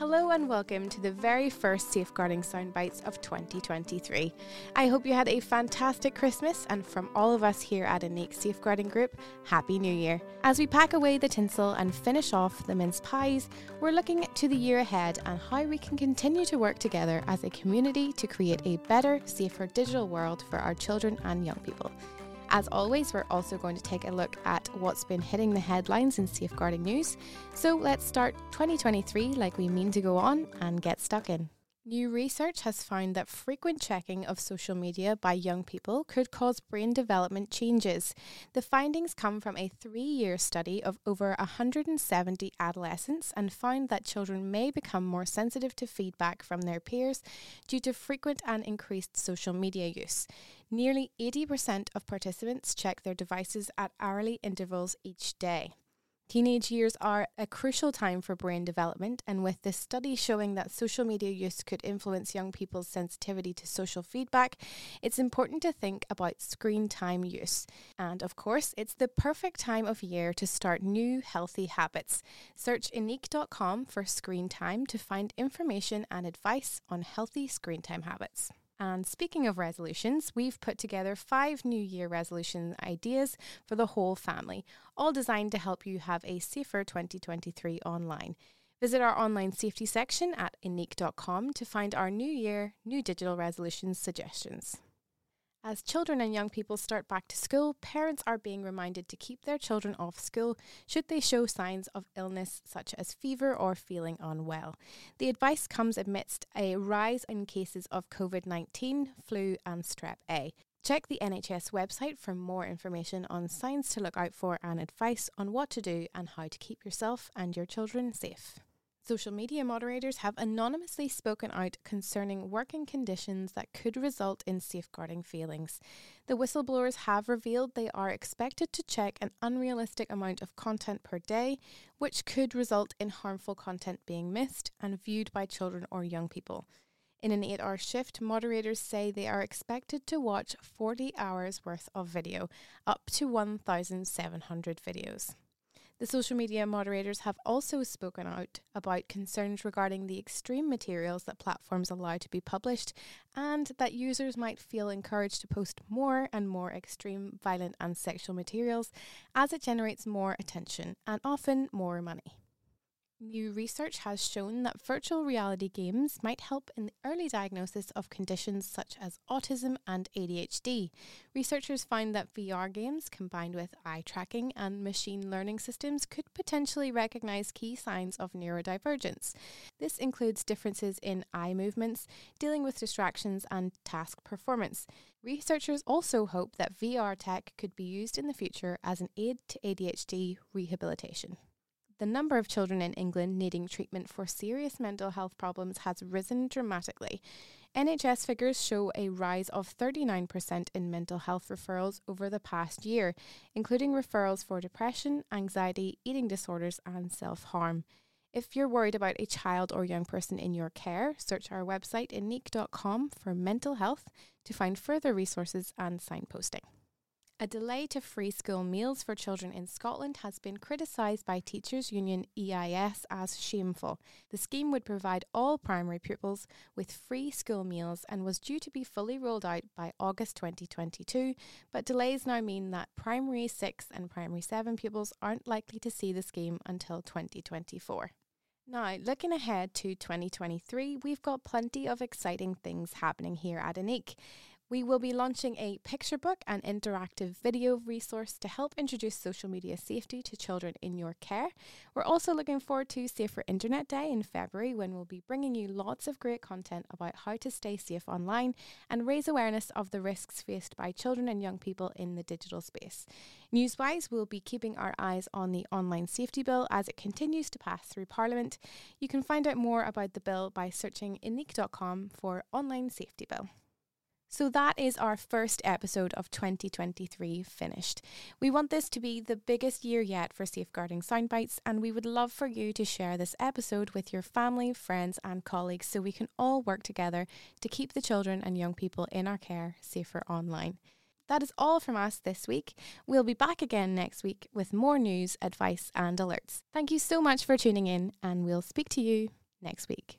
Hello and welcome to the very first Safeguarding Soundbites of 2023. I hope you had a fantastic Christmas, and from all of us here at Ineqe Safeguarding Group, Happy New Year. As we pack away the tinsel and finish off the mince pies, we're looking to the year ahead and how we can continue to work together as a community to create a better, safer digital world for our children and young people. As always, we're also going to take a look at what's been hitting the headlines in safeguarding news. So let's start 2023 like we mean to go on and get stuck in. New research has found that frequent checking of social media by young people could cause brain development changes. The findings come from a three year study of over 170 adolescents and found that children may become more sensitive to feedback from their peers due to frequent and increased social media use. Nearly 80% of participants check their devices at hourly intervals each day. Teenage years are a crucial time for brain development, and with this study showing that social media use could influence young people's sensitivity to social feedback, it's important to think about screen time use. And of course, it's the perfect time of year to start new healthy habits. Search ineqe.com for screen time to find information and advice on healthy screen time habits. And speaking of resolutions, we've put together five New Year resolution ideas for the whole family, all designed to help you have a safer 2023 online. Visit our online safety section at ineqe.com to find our New Year, New Digital Resolutions suggestions. As children and young people start back to school, parents are being reminded to keep their children off school should they show signs of illness such as fever or feeling unwell. The advice comes amidst a rise in cases of COVID 19, flu, and strep A. Check the NHS website for more information on signs to look out for and advice on what to do and how to keep yourself and your children safe. Social media moderators have anonymously spoken out concerning working conditions that could result in safeguarding failings. The whistleblowers have revealed they are expected to check an unrealistic amount of content per day, which could result in harmful content being missed and viewed by children or young people. In an eight hour shift, moderators say they are expected to watch 40 hours worth of video, up to 1,700 videos. The social media moderators have also spoken out about concerns regarding the extreme materials that platforms allow to be published and that users might feel encouraged to post more and more extreme, violent, and sexual materials as it generates more attention and often more money. New research has shown that virtual reality games might help in the early diagnosis of conditions such as autism and ADHD. Researchers find that VR games combined with eye tracking and machine learning systems could potentially recognize key signs of neurodivergence. This includes differences in eye movements, dealing with distractions, and task performance. Researchers also hope that VR tech could be used in the future as an aid to ADHD rehabilitation. The number of children in England needing treatment for serious mental health problems has risen dramatically. NHS figures show a rise of 39% in mental health referrals over the past year, including referrals for depression, anxiety, eating disorders, and self harm. If you're worried about a child or young person in your care, search our website ineqe.com for mental health to find further resources and signposting. A delay to free school meals for children in Scotland has been criticised by Teachers Union EIS as shameful. The scheme would provide all primary pupils with free school meals and was due to be fully rolled out by August 2022, but delays now mean that primary 6 and primary 7 pupils aren't likely to see the scheme until 2024. Now, looking ahead to 2023, we've got plenty of exciting things happening here at Ineqe. We will be launching a picture book and interactive video resource to help introduce social media safety to children in your care. We're also looking forward to Safer Internet Day in February when we'll be bringing you lots of great content about how to stay safe online and raise awareness of the risks faced by children and young people in the digital space. Newswise, we'll be keeping our eyes on the online safety bill as it continues to pass through Parliament. You can find out more about the bill by searching ineqe.com for online safety bill. So that is our first episode of 2023 finished. We want this to be the biggest year yet for Safeguarding Soundbites, and we would love for you to share this episode with your family, friends, and colleagues so we can all work together to keep the children and young people in our care safer online. That is all from us this week. We'll be back again next week with more news, advice, and alerts. Thank you so much for tuning in, and we'll speak to you next week.